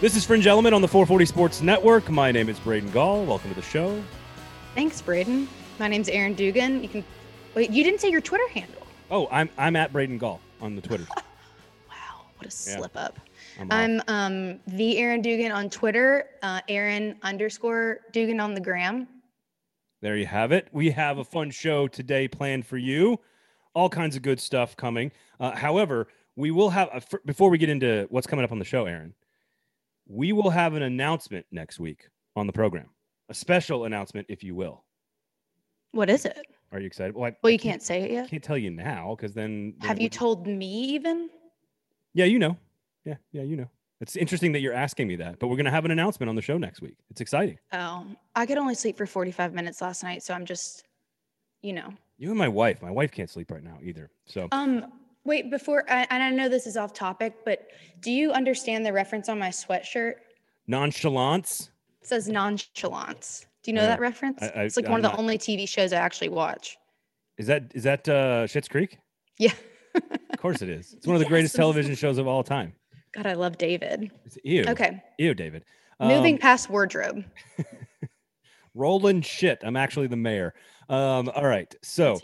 This is Fringe Element on the 440 Sports Network. My name is Braden Gall. Welcome to the show. Thanks, Braden. My name's Aaron Dugan. You can wait. You didn't say your Twitter handle. Oh, I'm I'm at Braden Gall on the Twitter. wow, what a slip yeah. up. I'm, I'm um, the Aaron Dugan on Twitter. Uh, Aaron underscore Dugan on the gram. There you have it. We have a fun show today planned for you. All kinds of good stuff coming. Uh, however, we will have a, before we get into what's coming up on the show, Aaron we will have an announcement next week on the program, a special announcement, if you will. What is it? Are you excited? Well, I, well you can't, can't, say it yet. I can't tell you now because then. Have you told me even? Yeah, you know. Yeah, yeah, you know. It's interesting that you're asking me that, but we're going to have an announcement on the show next week. It's exciting. Oh, I could only sleep for 45 minutes last night, so I'm just, you know. You and my wife. My wife can't sleep right now either. So. Um, Wait, before, and I know this is off topic, but do you understand the reference on my sweatshirt? Nonchalance? It says nonchalance. Do you know yeah, that reference? I, I, it's like I'm one of the only TV shows I actually watch. Is that is that uh Schitt's Creek? Yeah. of course it is. It's one of the yes. greatest television shows of all time. God, I love David. It's ew. Okay. Ew, David. Moving um, past wardrobe. Rolling shit. I'm actually the mayor. Um, all right. So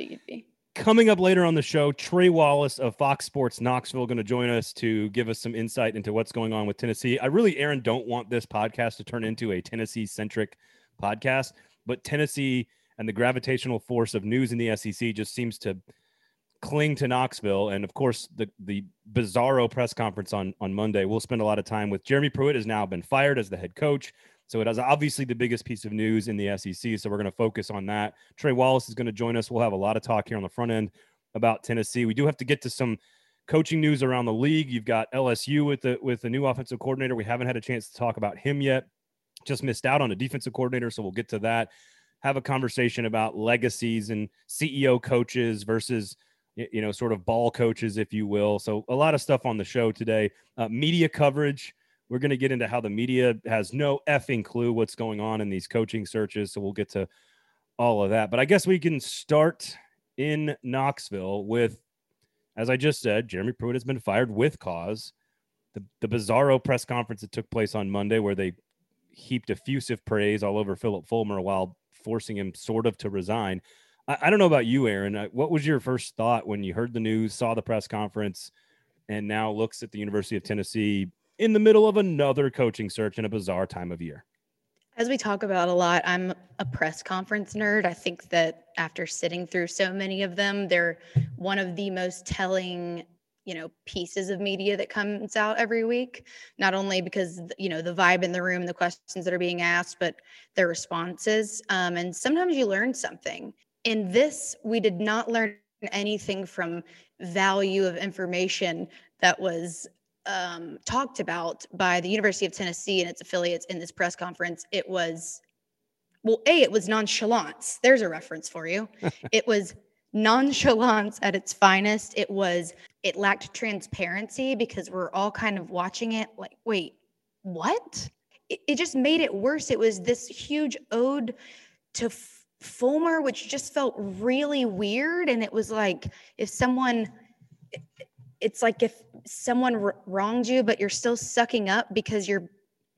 Coming up later on the show, Trey Wallace of Fox Sports Knoxville going to join us to give us some insight into what's going on with Tennessee. I really, Aaron, don't want this podcast to turn into a Tennessee centric podcast, but Tennessee and the gravitational force of news in the SEC just seems to cling to Knoxville. And of course, the the bizarro press conference on on Monday. We'll spend a lot of time with Jeremy Pruitt has now been fired as the head coach. So it is obviously the biggest piece of news in the SEC. So we're going to focus on that. Trey Wallace is going to join us. We'll have a lot of talk here on the front end about Tennessee. We do have to get to some coaching news around the league. You've got LSU with the with the new offensive coordinator. We haven't had a chance to talk about him yet. Just missed out on a defensive coordinator, so we'll get to that. Have a conversation about legacies and CEO coaches versus you know sort of ball coaches, if you will. So a lot of stuff on the show today. Uh, media coverage. We're going to get into how the media has no effing clue what's going on in these coaching searches. So we'll get to all of that. But I guess we can start in Knoxville with, as I just said, Jeremy Pruitt has been fired with cause. The, the bizarro press conference that took place on Monday, where they heaped effusive praise all over Phillip Fulmer while forcing him sort of to resign. I, I don't know about you, Aaron. What was your first thought when you heard the news, saw the press conference, and now looks at the University of Tennessee in the middle of another coaching search in a bizarre time of year? As we talk about a lot, I'm a press conference nerd. I think that after sitting through so many of them, they're one of the most telling, you know, pieces of media that comes out every week. Not only because you know the vibe in the room, the questions that are being asked, but their responses. Um, and sometimes you learn something. In this, we did not learn anything from value of information that was um, talked about by the University of Tennessee and its affiliates in this press conference, it was, well, A, it was nonchalance. There's a reference for you. it was nonchalance at its finest. It was, it lacked transparency because we're all kind of watching it like, wait, what? It, it just made it worse. It was this huge ode to Fulmer, which just felt really weird. And it was like if someone, it's like if someone r- wronged you, but you're still sucking up because you're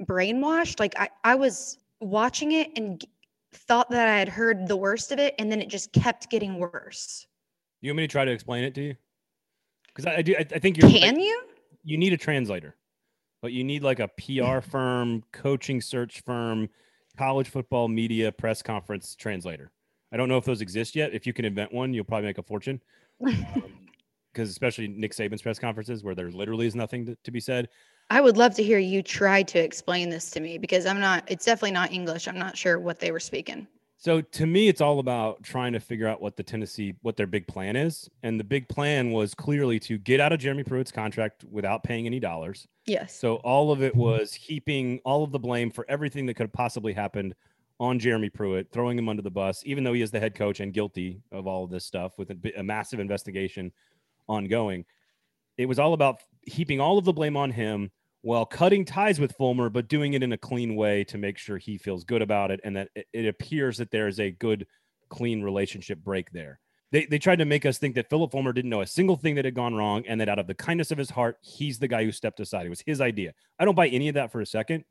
brainwashed. Like I, I was watching it and g- thought that I had heard the worst of it, and then it just kept getting worse. You want me to try to explain it to you? Because I, I, do. I, I think you can. you? You need a translator, but you need like a PR firm, coaching search firm, college football media press conference translator. I don't know if those exist yet. If you can invent one, you'll probably make a fortune. Um, because especially Nick Saban's press conferences where there literally is nothing to, to be said. I would love to hear you try to explain this to me because I'm not, it's definitely not English. I'm not sure what they were speaking. So to me, it's all about trying to figure out what the Tennessee, what their big plan is. And the big plan was clearly to get out of Jeremy Pruitt's contract without paying any dollars. Yes. So all of it was heaping all of the blame for everything that could have possibly happened on Jeremy Pruitt, throwing him under the bus, even though he is the head coach and guilty of all of this stuff with a, a massive investigation ongoing. It was all about heaping all of the blame on him while cutting ties with Fulmer, but doing it in a clean way to make sure he feels good about it and that it, appears that there is a good, clean relationship break there. they, they tried to make us think that Phillip Fulmer didn't know a single thing that had gone wrong and that out of the kindness of his heart, he's the guy who stepped aside. It was his idea. I don't buy any of that for a second.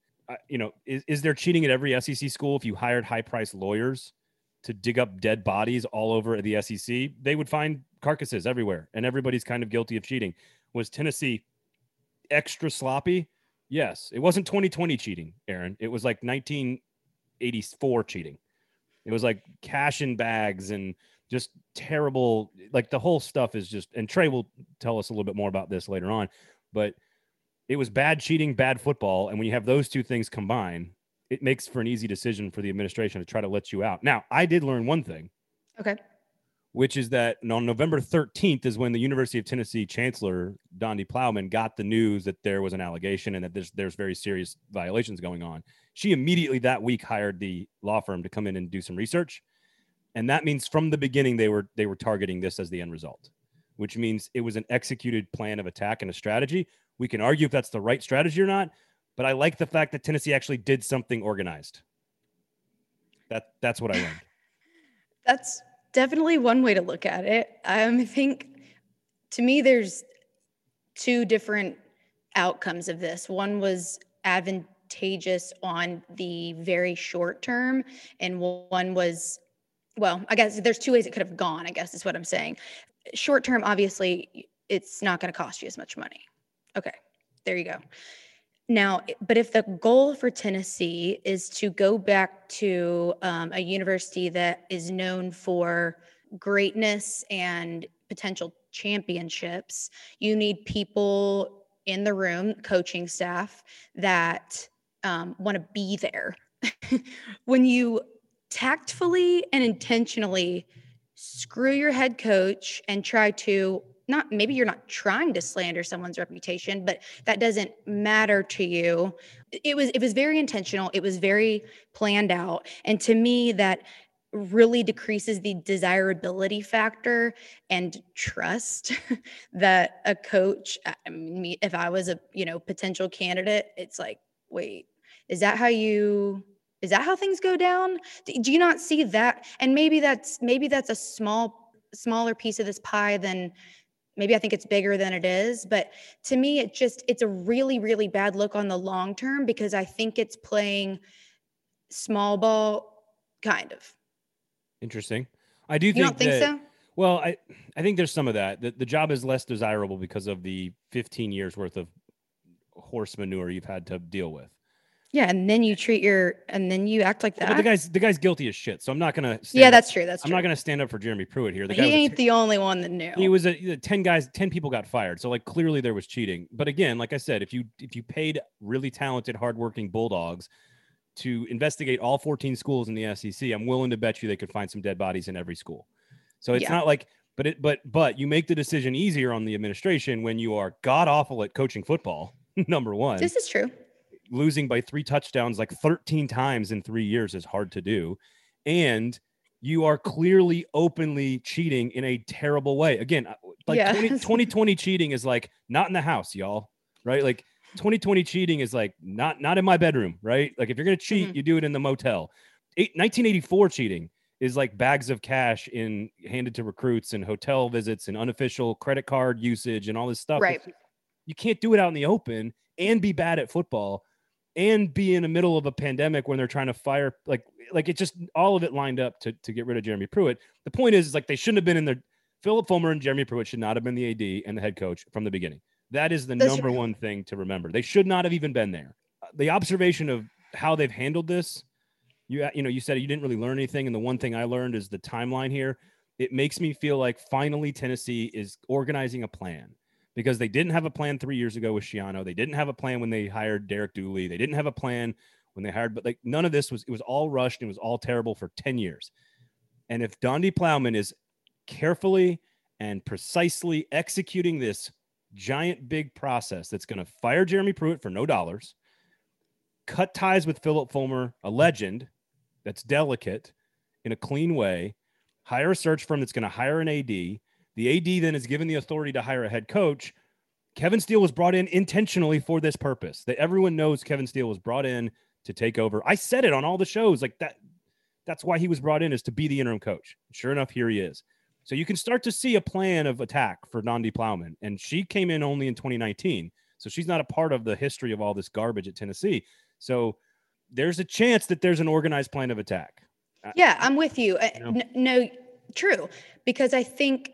you know, is, is there cheating at every SEC school if you hired high priced lawyers to dig up dead bodies all over the SEC? They would find carcasses everywhere and everybody's kind of guilty of cheating. Was Tennessee extra sloppy? Yes. It wasn't 2020 cheating, Aaron. It was like 1984 cheating. It was like cash in bags and just terrible. Like the whole stuff is just, and Trey will tell us a little bit more about this later on, but it was bad cheating, bad football. And when you have those two things combined, it makes for an easy decision for the administration to try to let you out. Now, I did learn one thing. Okay. Which is that on November 13th is when the University of Tennessee Chancellor Donde Plowman got the news that there was an allegation and that there's there's very serious violations going on. She immediately that week hired the law firm to come in and do some research and that means from the beginning they were they were targeting this as the end result which means it was an executed plan of attack and a strategy we can argue if that's the right strategy or not but i like the fact that tennessee actually did something organized that that's what i learned that's definitely one way to look at it um, i think to me there's two different outcomes of this one was advantageous on the very short term and one was well, I guess there's two ways it could have gone, I guess is what I'm saying. Short term, obviously, it's not going to cost you as much money. Okay, there you go. Now, but if the goal for Tennessee is to go back to um, a university that is known for greatness and potential championships, you need people in the room, coaching staff that um, want to be there. when you tactfully and intentionally screw your head coach and try to not maybe you're not trying to slander someone's reputation but that doesn't matter to you. It was it was very intentional. It was very planned out. And to me that really decreases the desirability factor and trust that a coach I mean, if i was a you know potential candidate it's like wait is that how you is that how things go down? Do you not see that? And maybe that's maybe that's a small smaller piece of this pie than maybe i think it's bigger than it is but to me it just it's a really really bad look on the long term because i think it's playing small ball kind of. Interesting. I do think, you don't think that, so? well i i think there's some of that. The, the job is less desirable because of the 15 years worth of horse manure you've had to deal with yeah, and then you treat your and then you act like that. But the guy's the guy's guilty as shit. So I'm not gonna. Yeah, that's true. That's I'm not gonna stand up for Jeremy Pruitt here. The he ain't the only one that knew. He was a ten guys, ten people got fired. So like clearly there was cheating. But again, like I said, if you if you paid really talented, hardworking bulldogs to investigate all 14 schools in the SEC, I'm willing to bet you they could find some dead bodies in every school. So it's yeah. not like, but it but but you make the decision easier on the administration when you are god awful at coaching football. number one. This is true losing by three touchdowns like 13 times in three years is hard to do. And you are clearly openly cheating in a terrible way. Again, uh, like yeah. 20, 2020 cheating is like not in the house, y'all. Right. Like 2020 cheating is like not not in my bedroom, right? Like if you're gonna cheat, mm-hmm. you do it in the motel. Eight, 1984 cheating is like bags of cash in handed to recruits and hotel visits and unofficial credit card usage and all this stuff. Right. You can't do it out in the open and be bad at football and be in the middle of a pandemic when they're trying to fire like like it just all of it lined up to to get rid of Jeremy Pruitt. The point is, is like they shouldn't have been in there. Phillip Fulmer and Jeremy Pruitt should not have been the AD and the head coach from the beginning. That is the That's number true. one thing to remember. They should not have even been there. Uh, the observation of how they've handled this, you you know, you said you didn't really learn anything, and the one thing I learned is the timeline here. It makes me feel like finally Tennessee is organizing a plan because they didn't have a plan three years ago with Schiano. They didn't have a plan when they hired Derek Dooley. They didn't have a plan when they hired, but like none of this was, it was all rushed and it was all terrible for 10 years. And if Donde Plowman is carefully and precisely executing this giant big process that's going to fire Jeremy Pruitt for no dollars, cut ties with Phillip Fulmer, a legend that's delicate in a clean way, hire a search firm that's going to hire an AD, the AD then is given the authority to hire a head coach. Kevin Steele was brought in intentionally for this purpose. That everyone knows Kevin Steele was brought in to take over. I said it on all the shows like that. That's why he was brought in is to be the interim coach. Sure enough, here he is. So you can start to see a plan of attack for Donde Plowman. And she came in only in 2019. So she's not a part of the history of all this garbage at Tennessee. So there's a chance that there's an organized plan of attack. Yeah, I'm with you. Uh, you know? No, true. Because I think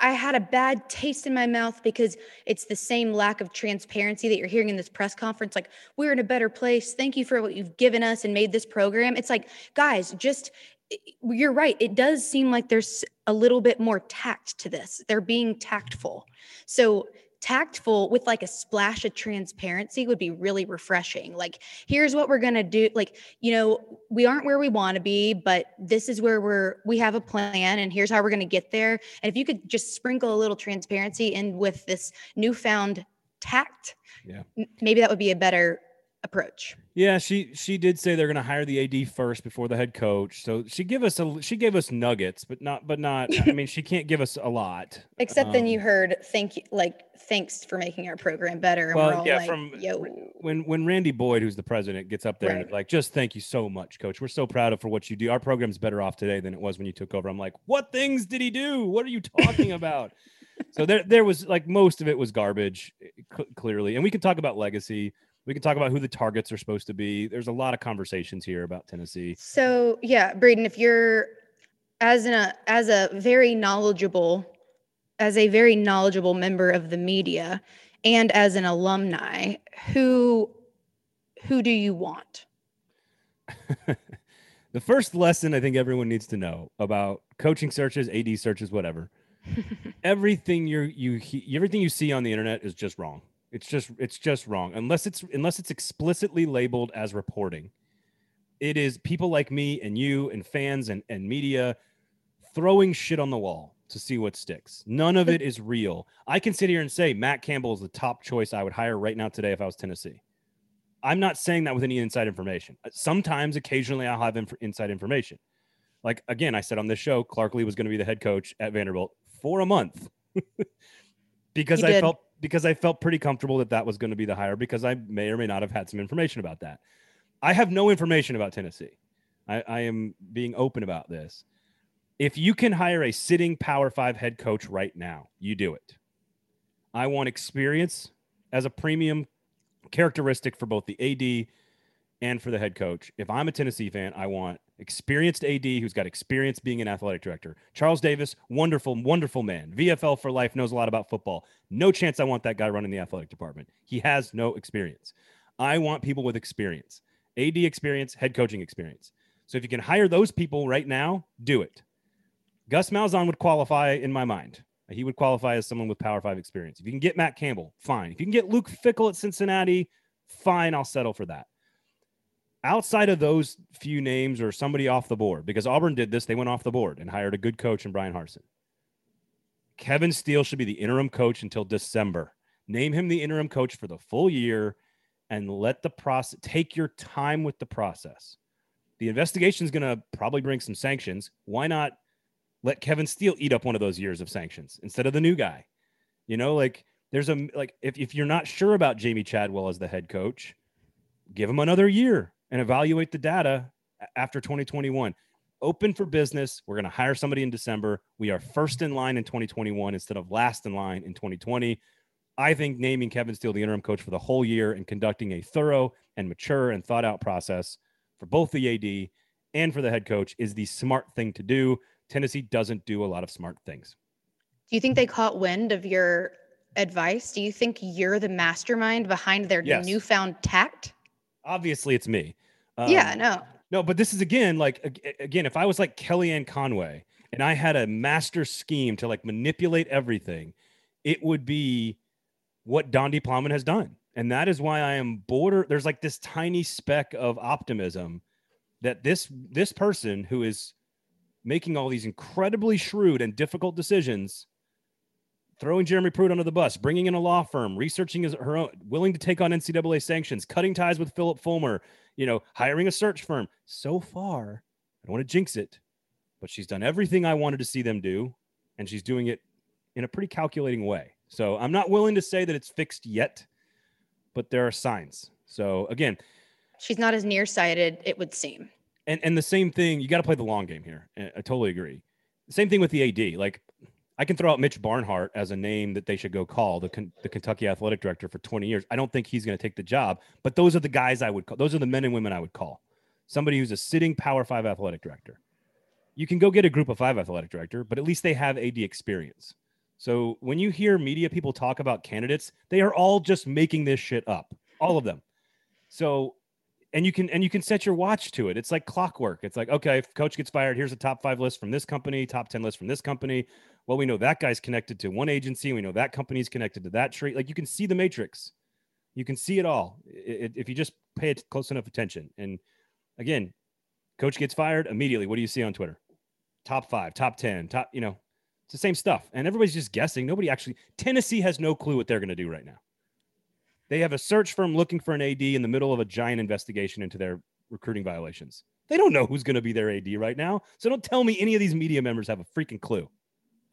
I had a bad taste in my mouth because it's the same lack of transparency that you're hearing in this press conference. Like, we're in a better place. Thank you for what you've given us and made this program. It's like, guys, just you're right. It does seem like there's a little bit more tact to this. They're being tactful. So tactful with like a splash of transparency would be really refreshing. Like, here's what we're going to do. Like, you know, we aren't where we want to be, but this is where we're, we have a plan and here's how we're going to get there. And if you could just sprinkle a little transparency in with this newfound tact, yeah. maybe that would be a better approach. Yeah, she she did say they're going to hire the AD first before the head coach. So she give us a she gave us nuggets, but not but not. I mean, she can't give us a lot. Except um, then you um, heard thank you like thanks for making our program better. well, yeah, like, from Yo. when when Randy Boyd, who's the president, gets up there right. and like just thank you so much, coach. We're so proud of for what you do. Our program's better off today than it was when you took over. I'm like, what things did he do? What are you talking about? so there there was like most of it was garbage, c- clearly, and we could talk about legacy we can talk about who the targets are supposed to be. There's a lot of conversations here about Tennessee. So yeah, Braden, if you're as a as a very knowledgeable as a very knowledgeable member of the media and as an alumni, who who do you want? the first lesson I think everyone needs to know about coaching searches, AD searches, whatever. everything you're you everything you see on the internet is just wrong. It's just it's just wrong unless it's unless it's explicitly labeled as reporting. It is people like me and you and fans and, and media throwing shit on the wall to see what sticks. None of it is real. I can sit here and say Matt Campbell is the top choice I would hire right now today if I was Tennessee. I'm not saying that with any inside information. Uh, sometimes, occasionally, I'll have inf- inside information. Like again, I said on this show, Clark Lea was going to be the head coach at Vanderbilt for a month because I felt because I felt pretty comfortable that that was going to be the hire because I may or may not have had some information about that. I have no information about Tennessee. I, I am being open about this. If you can hire a sitting Power Five head coach right now, you do it. I want experience as a premium characteristic for both the AD and for the head coach. If I'm a Tennessee fan, I want experienced AD who's got experience being an athletic director. Charles Davis, wonderful, wonderful man. VFL for life, knows a lot about football. No chance I want that guy running the athletic department. He has no experience. I want people with experience, AD experience, head coaching experience. So if you can hire those people right now, do it. Gus Malzahn would qualify in my mind. He would qualify as someone with Power Five experience. If you can get Matt Campbell, fine. If you can get Luke Fickell at Cincinnati, fine. I'll settle for that outside of those few names or somebody off the board, because Auburn did this, they went off the board and hired a good coach in Bryan Harsin. Kevin Steele should be the interim coach until December. Name him the interim coach for the full year and let the process take your time with the process. The investigation is going to probably bring some sanctions. Why not let Kevin Steele eat up one of those years of sanctions instead of the new guy? You know, like there's a like if, if you're not sure about Jamey Chadwell as the head coach, give him another year and evaluate the data after 2021. Open for business. We're going to hire somebody in December. We are first in line in 2021 instead of last in line in 2020. I think naming Kevin Steele the interim coach for the whole year and conducting a thorough and mature and thought out process for both the AD and for the head coach is the smart thing to do. Tennessee doesn't do a lot of smart things. Do you think they caught wind of your advice? Do you think you're the mastermind behind their yes. newfound tact? Obviously it's me. Um, yeah, no. No, but this is again like again, if I was like Kellyanne Conway and I had a master scheme to like manipulate everything, it would be what Donde Plowman has done. And that is why I am border. There's like this tiny speck of optimism that this this person who is making all these incredibly shrewd and difficult decisions throwing Jeremy Pruitt under the bus, bringing in a law firm, researching his, her own, willing to take on NCAA sanctions, cutting ties with Phillip Fulmer, you know, hiring a search firm. So far, I don't want to jinx it, but she's done everything I wanted to see them do, and she's doing it in a pretty calculating way. So I'm not willing to say that it's fixed yet, but there are signs. So again, she's not as nearsighted, it would seem. And and the same thing, you got to play the long game here. I totally agree Same thing with the AD. Like I can throw out Mitch Barnhart as a name that they should go call the the Kentucky athletic director for 20 years. I don't think he's going to take the job, but those are the guys I would call. Those are the men and women I would call. Somebody who's a sitting Power 5 athletic director. You can go get a group of 5 athletic director, but at least they have AD experience. So when you hear media people talk about candidates, they are all just making this shit up. All of them. So and you can and you can set your watch to it. It's like clockwork. It's like, okay, if coach gets fired, here's a top five list from this company, top 10 list from this company. Well, we know that guy's connected to one agency. We know that company's connected to that tree. Like you can see the matrix. You can see it all if you just pay it close enough attention. And again, coach gets fired immediately. What do you see on Twitter? Top five, top 10, top, you know, it's the same stuff. And everybody's just guessing. Nobody actually, Tennessee has no clue what they're going to do right now. They have a search firm looking for an AD in the middle of a giant investigation into their recruiting violations. They don't know who's going to be their AD right now. So don't tell me any of these media members have a freaking clue.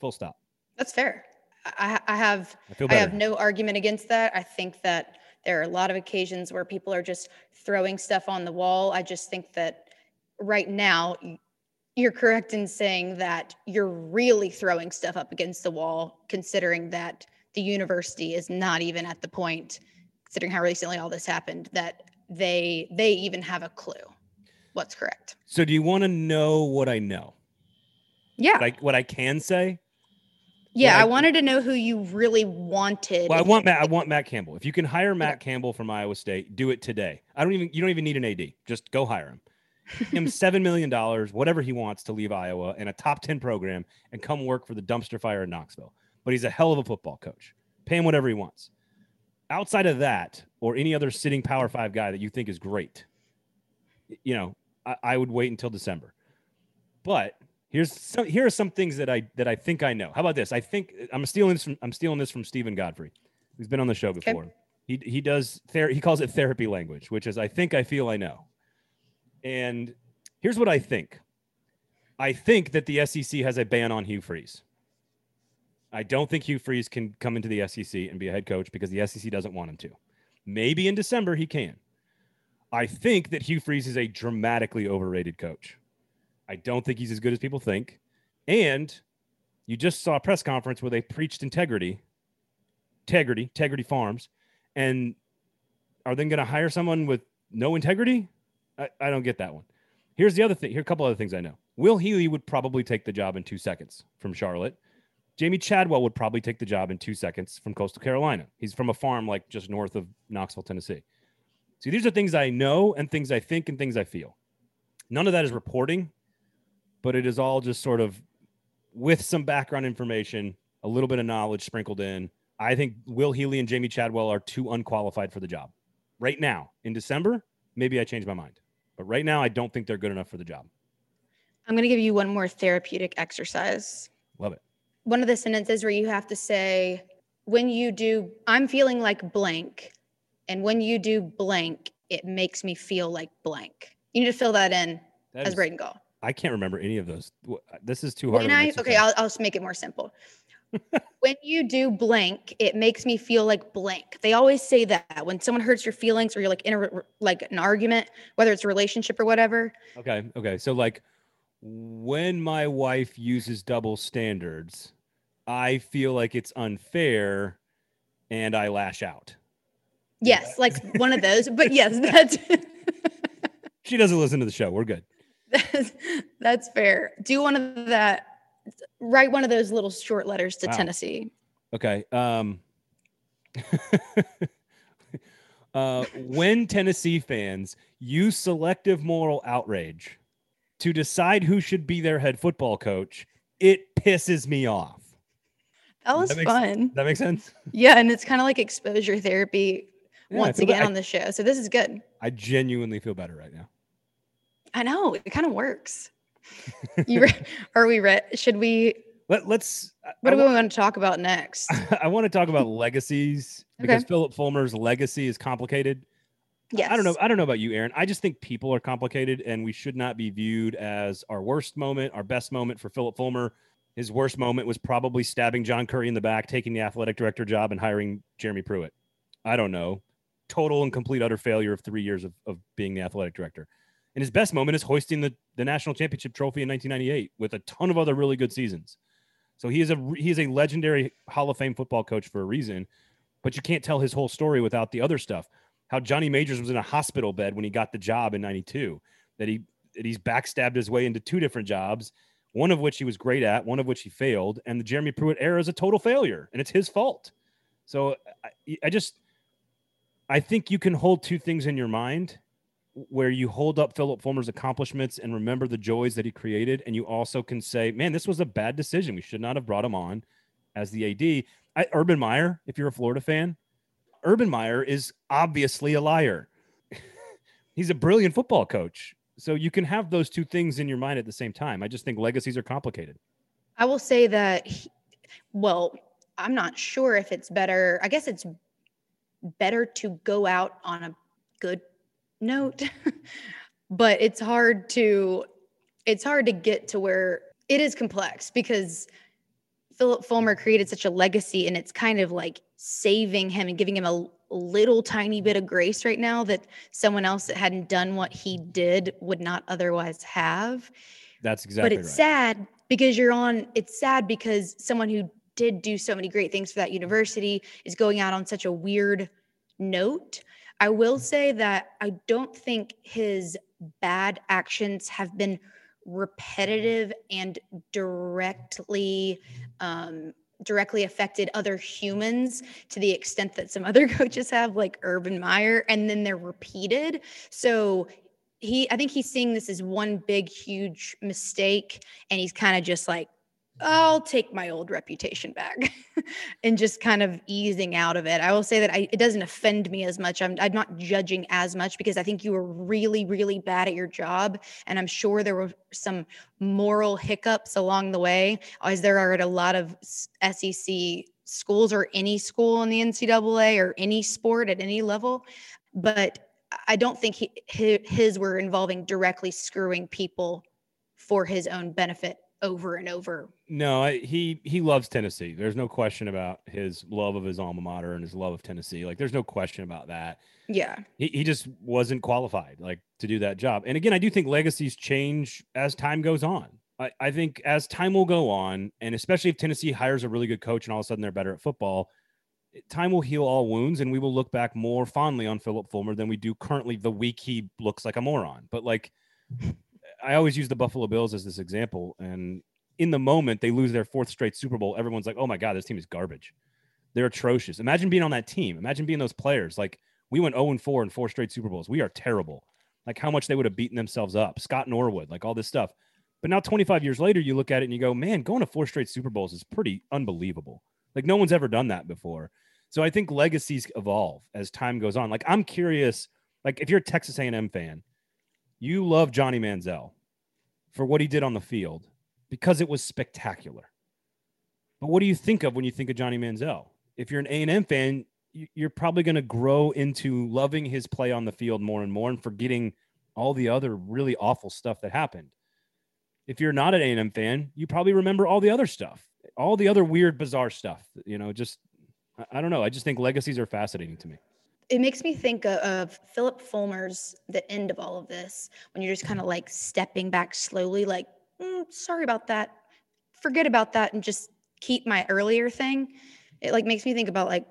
Full stop. That's fair. I, I have I, I have no argument against that. I think that there are a lot of occasions where people are just throwing stuff on the wall. I just think that right now you're correct in saying that you're really throwing stuff up against the wall, considering that the university is not even at the point considering how recently all this happened, that they they even have a clue what's correct. So do you want to know what I know? Yeah. Like what I can say? Yeah, I, I, wanted to know who you really wanted. Well, I want Matt. I want Matt Campbell. If you can hire Matt Campbell from Iowa State, do it today. I don't even. You don't even need an AD. Just go hire him. him seven million dollars, whatever he wants to leave Iowa and a top ten program and come work for the dumpster fire in Knoxville. But he's a hell of a football coach. Pay him whatever he wants outside of that or any other sitting power five guy that you think is great, you know, I, I would wait until December. But here's some here are some things that I that I think I know. How about this? I think I'm stealing this from I'm stealing this from Steven Godfrey, who's been on the show before. Okay. He he does ther- he calls it therapy language, which is I think I feel I know. And here's what I think. I think that the SEC has a ban on Hugh Freeze. I don't think Hugh Freeze can come into the SEC and be a head coach because the SEC doesn't want him to. Maybe in December he can. I think that Hugh Freeze is a dramatically overrated coach. I don't think he's as good as people think. And you just saw a press conference where they preached integrity, integrity, integrity farms. And are they going to hire someone with no integrity? I, I don't get that one. Here's the other thing. Here are a couple other things I know. Will Healy would probably take the job in two seconds from Charlotte. Jamey Chadwell would probably take the job in two seconds from Coastal Carolina. He's from a farm like just north of Knoxville, Tennessee. See, these are things I know and things I think and things I feel. None of that is reporting, but it is all just sort of with some background information, a little bit of knowledge sprinkled in. I think Will Healy and Jamey Chadwell are too unqualified for the job. Right now, in December, maybe I change my mind. But right now, I don't think they're good enough for the job. I'm going to give you one more therapeutic exercise. Love it one of the sentences where you have to say, when you do, I'm feeling like blank. And when you do blank, it makes me feel like blank. You need to fill that in that as is, Braden Gall. I can't remember any of those. Uh, this is too hard. When I, okay, I'll, I'll just make it more simple. when you do blank, it makes me feel like blank. They always say that when someone hurts your feelings or you're like in a, like an argument, whether it's a relationship or whatever. Okay. Okay. So like when my wife uses double standards, I feel like it's unfair and I lash out. Yes, like one of those. But yes, that's She doesn't listen to the show. We're good. That's, fair. Do one of that write one of those little short letters to wow. Tennessee. Okay. Um uh, when Tennessee fans use selective moral outrage to decide who should be their head football coach, it pisses me off. That was that makes, fun. That makes sense. Yeah, and it's kind of like exposure therapy yeah, once again on the show. So this is good. I genuinely feel better right now. I know it kind of works. you re- are we ready? Should we? Let, let's. What I do we want to talk about next? I want to talk about legacies because okay. Phillip Fulmer's legacy is complicated. Yes. I don't know. I don't know about you, Aaron. I just think people are complicated, and we should not be viewed as our worst moment, our best moment for Phillip Fulmer his worst moment was probably stabbing John Currie in the back, taking the athletic director job, and hiring Jeremy Pruitt. I don't know. Total and complete utter failure of three years of, of being the athletic director. And his best moment is hoisting the, the national championship trophy in 1998 with a ton of other really good seasons. So he is a he is a legendary Hall of Fame football coach for a reason, but you can't tell his whole story without the other stuff. How Johnny Majors was in a hospital bed when he got the job in 92, that he that he's backstabbed his way into two different jobs, one of which he was great at, one of which he failed, and the Jeremy Pruitt era is a total failure and it's his fault. So I, I just I think you can hold two things in your mind where you hold up Phillip Fulmer's accomplishments and remember the joys that he created. And you also can say, man, this was a bad decision. We should not have brought him on as the AD. I, Urban Meyer, if you're a Florida fan, Urban Meyer is obviously a liar. He's a brilliant football coach. So you can have those two things in your mind at the same time. I just think legacies are complicated. I will say that, he, well, I'm not sure if it's better. I guess it's better to go out on a good note but it's hard to it's hard to get to where it is complex because Phillip Fulmer created such a legacy and it's kind of like saving him and giving him a little tiny bit of grace right now that someone else that hadn't done what he did would not otherwise have. That's exactly But it's right. sad because you're on it's sad because someone who did do so many great things for that university is going out on such a weird note. I will say that I don't think his bad actions have been repetitive and directly um, directly affected other humans to the extent that some other coaches have like urban meyer and then they're repeated. So he i think he's seeing this as one big huge mistake and he's kind of just like I'll take my old reputation back and just kind of easing out of it. I will say that I, it doesn't offend me as much. I'm, I'm not judging as much because I think you were really, really bad at your job. And I'm sure there were some moral hiccups along the way, as there are at a lot of SEC schools or any school in the NCAA or any sport at any level. But I don't think he, his were involving directly screwing people for his own benefit over and over. No, I, he he loves Tennessee. There's no question about his love of his alma mater and his love of Tennessee. Like there's no question about that. Yeah. He he just wasn't qualified like to do that job. And again, I do think legacies change as time goes on. I, I think as time will go on, and especially if Tennessee hires a really good coach and all of a sudden they're better at football, time will heal all wounds and we will look back more fondly on Phillip Fulmer than we do currently the week he looks like a moron. But like I always use the Buffalo Bills as this example. And in the moment they lose their fourth straight Super Bowl, everyone's like, oh my God, this team is garbage. They're atrocious. Imagine being on that team. Imagine being those players. Like we went 0 and 4 in four straight Super Bowls. We are terrible. Like how much they would have beaten themselves up. Scott Norwood, like all this stuff. But now 25 years later, you look at it and you go, man, going to four straight Super Bowls is pretty unbelievable. Like no one's ever done that before. So I think legacies evolve as time goes on. Like I'm curious, like if you're a Texas A&M fan, you love Johnny Manziel for what he did on the field because it was spectacular. But what do you think of when you think of Johnny Manziel? If you're an A&M fan, you're probably going to grow into loving his play on the field more and more and forgetting all the other really awful stuff that happened. If you're not an A&M fan, you probably remember all the other stuff, all the other weird, bizarre stuff. You know, just I don't know. I just think legacies are fascinating to me it makes me think of, of Phillip Fulmer's the end of all of this when you're just kind of like stepping back slowly, like, mm, sorry about that, forget about that, and just keep my earlier thing. It like makes me think about like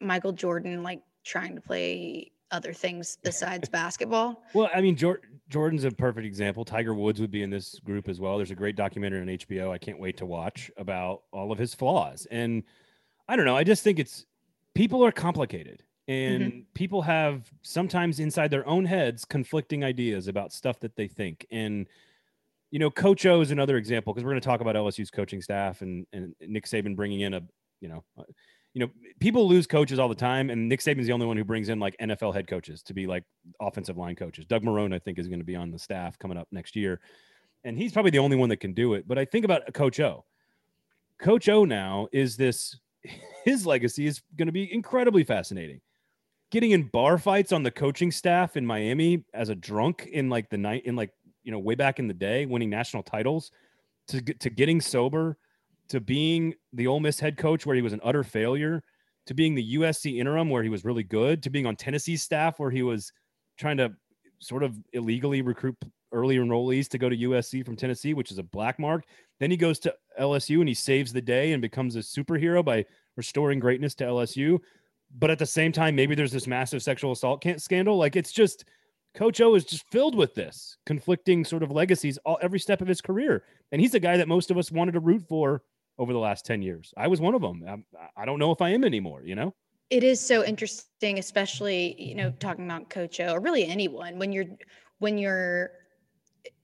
Michael Jordan, like trying to play other things besides basketball. Well, I mean, Jor- Jordan's a perfect example. Tiger Woods would be in this group as well. There's a great documentary on HBO I can't wait to watch about all of his flaws. And I don't know. I just think it's people are complicated and mm-hmm. people have sometimes inside their own heads conflicting ideas about stuff that they think. And you know coach o is another example because we're going to talk about lsu's coaching staff and, and nick saban bringing in a you know uh, you know people lose coaches all the time and nick saban's the only one who brings in like nfl head coaches to be like offensive line coaches. Doug marrone i think is going to be on the staff coming up next year and he's probably the only one that can do it. But i think about coach o. Coach o now is this his legacy is going to be incredibly fascinating getting in bar fights on the coaching staff in Miami as a drunk in like the night in like you know way back in the day, winning national titles, to to getting sober, to being the Ole Miss head coach where he was an utter failure, to being the USC interim where he was really good, to being on Tennessee's staff where he was trying to sort of illegally recruit early enrollees to go to USC from Tennessee, which is a black mark. Then he goes to LSU and he saves the day and becomes a superhero by restoring greatness to LSU. But at the same time, maybe there's this massive sexual assault scandal. Like it's just Coach O is just filled with this conflicting sort of legacies all, every step of his career. And he's a guy that most of us wanted to root for over the last 10 years. I was one of them. I, I don't know if I am anymore, you know? It is so interesting, especially, you know, talking about Coach O or really anyone when you're, when you're,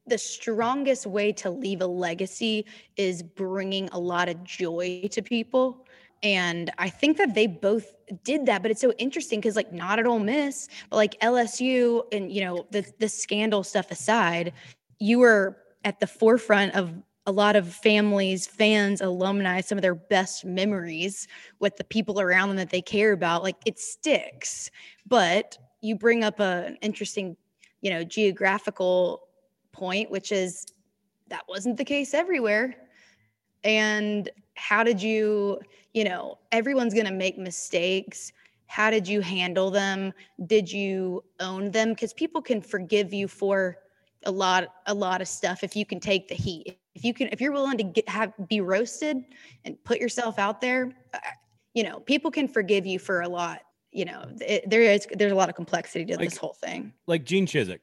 the strongest way to leave a legacy is bringing a lot of joy to people and I think that they both did that, but it's so interesting because like not at Ole Miss, but like LSU and you know the the scandal stuff aside, you were at the forefront of a lot of families, fans, alumni, some of their best memories with the people around them that they care about. Like it sticks, but you bring up a, an interesting, you know, geographical point, which is that wasn't the case everywhere. And how did you you know everyone's going to make mistakes. How did you handle them? Did you own them? Because people can forgive you for a lot a lot of stuff if you can take the heat. If you can if you're willing to get have be roasted and put yourself out there uh, you know people can forgive you for a lot you know it, there is there's a lot of complexity to like, this whole thing. like gene chizik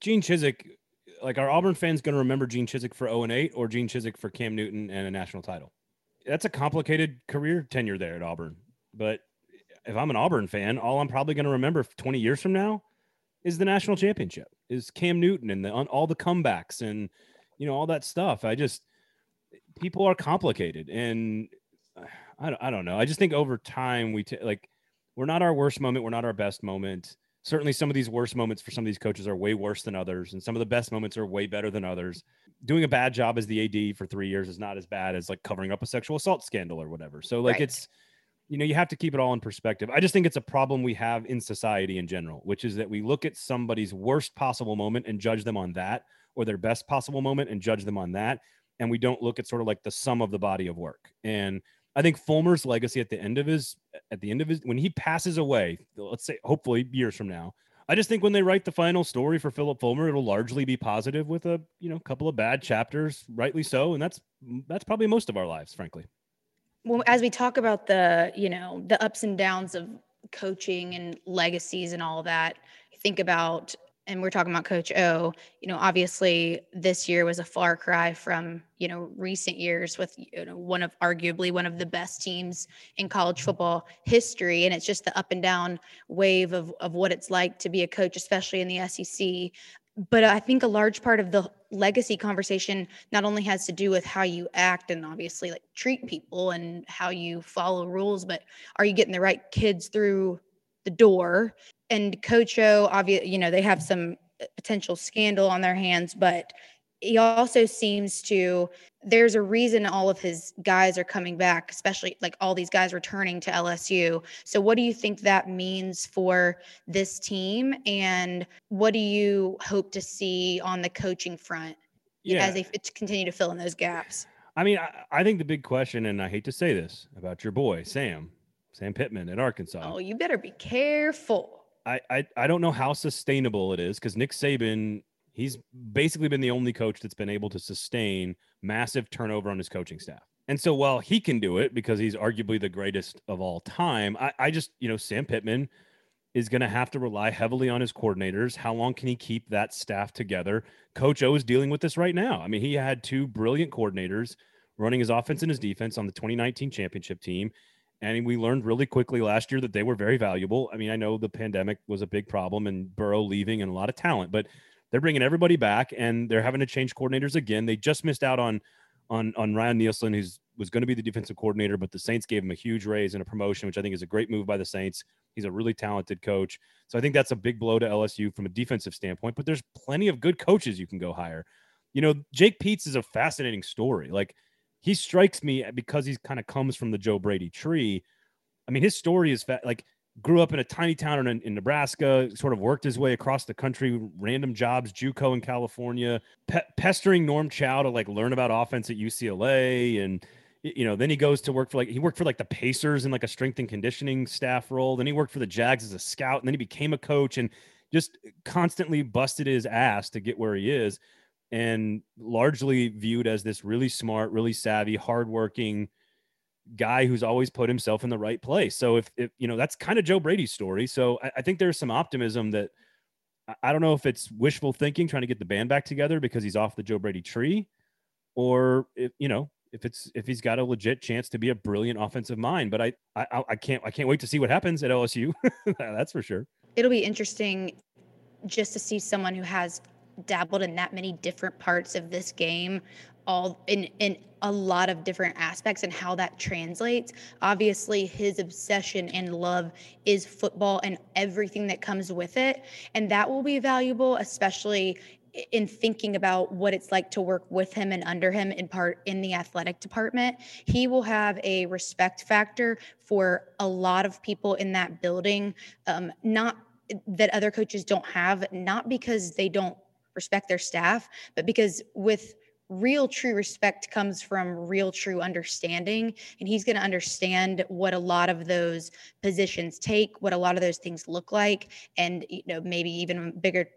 gene chizik like are auburn fans going to remember gene chizik for 0 and 8 or gene chizik for cam newton and a national title that's a complicated career tenure there at Auburn. But if I'm an Auburn fan, all I'm probably going to remember 20 years from now is the national championship, is Cam Newton and the, all the comebacks and you know all that stuff. I just people are complicated, and uh, I don't, I don't know. I just think over time we t- like we're not our worst moment, we're not our best moment. Certainly, some of these worst moments for some of these coaches are way worse than others, and some of the best moments are way better than others doing a bad job as the AD for three years is not as bad as like covering up a sexual assault scandal or whatever. So like right. it's you know you have to keep it all in perspective. I just think it's a problem we have in society in general, which is that we look at somebody's worst possible moment and judge them on that, or their best possible moment and judge them on that, and we don't look at sort of like the sum of the body of work. And I think Fulmer's legacy at the end of his at the end of his when he passes away, let's say hopefully years from now, I just think when they write the final story for Phillip Fulmer, it'll largely be positive with a you know couple of bad chapters, rightly so, and that's that's probably most of our lives, frankly. Well, as we talk about the you know the ups and downs of coaching and legacies and all that, think about and we're talking about Coach O, you know, obviously this year was a far cry from, you know, recent years with you know, one of arguably one of the best teams in college football history. And it's just the up and down wave of, of what it's like to be a coach, especially in the SEC. But I think a large part of the legacy conversation not only has to do with how you act and obviously like treat people and how you follow rules, but are you getting the right kids through the door and Coach O, obviously, you know, they have some uh, potential scandal on their hands, but he also seems to there's a reason all of his guys are coming back especially like all these guys returning to LSU so what do you think that means for this team? And what do you hope to see on the coaching front yeah. as they continue to fill in those gaps? I mean I, I think the big question and I hate to say this about your boy Sam Sam Pittman at Arkansas. Oh you better be careful I, I, I don't know how sustainable it is because Nick Saban, he's basically been the only coach that's been able to sustain massive turnover on his coaching staff. And so while he can do it because he's arguably the greatest of all time, I, I just, you know, Sam Pittman is going to have to rely heavily on his coordinators. How long can he keep that staff together? Coach O is dealing with this right now. I mean, he had two brilliant coordinators running his offense and his defense on the 2019 championship team. And we learned really quickly last year that they were very valuable. I mean, I know the pandemic was a big problem and Burrow leaving and a lot of talent, but they're bringing everybody back and they're having to change coordinators again. They just missed out on on on Ryan Nielsen, who's was going to be the defensive coordinator, but the Saints gave him a huge raise and a promotion, which I think is a great move by the Saints. He's a really talented coach. So I think that's a big blow to LSU from a defensive standpoint, but there's plenty of good coaches you can go hire. You know, Jake Peetz is a fascinating story. Like he strikes me because he kind of comes from the Joe Brady tree. I mean, his story is fa- like grew up in a tiny town in, in, Nebraska, sort of worked his way across the country, random jobs, JUCO in California, pe- pestering Norm Chow to like learn about offense at UCLA. And, you know, then he goes to work for like, he worked for like the Pacers in like a strength and conditioning staff role. Then he worked for the Jags as a scout and then he became a coach. And just constantly busted his ass to get where he is and largely viewed as this really smart, really savvy, hardworking guy who's always put himself in the right place. So if, if you know, that's kind of Joe Brady's story. So I, I think there's some optimism that I don't know if it's wishful thinking, trying to get the band back together because he's off the Joe Brady tree, or if you know if it's if he's got a legit chance to be a brilliant offensive mind. But I I, I can't I can't wait to see what happens at LSU. That's for sure. It'll be interesting just to see someone who has dabbled in that many different parts of this game all in in a lot of different aspects and how that translates. Obviously his obsession and love is football and everything that comes with it and that will be valuable especially in thinking about what it's like to work with him and under him in part in the athletic department. He will have a respect factor for a lot of people in that building um, not that other coaches don't have not because they don't respect their staff, but because with real true respect comes from real true understanding and he's going to understand what a lot of those positions take what a lot of those things look like and you know maybe even a bigger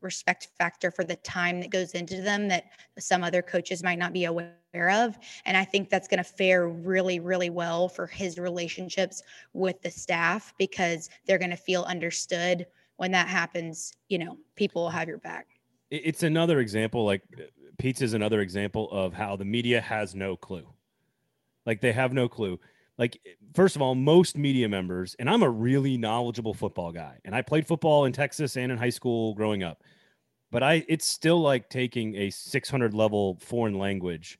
respect factor for the time that goes into them that some other coaches might not be aware of and i think that's going to fare really really well for his relationships with the staff because they're going to feel understood when that happens you know people will have your back it's another example like uh, pizza is another example of how the media has no clue. Like they have no clue. Like first of all most media members and i'm a really knowledgeable football guy and i played football in texas and in high school growing up but i it's still like taking a 600 level foreign language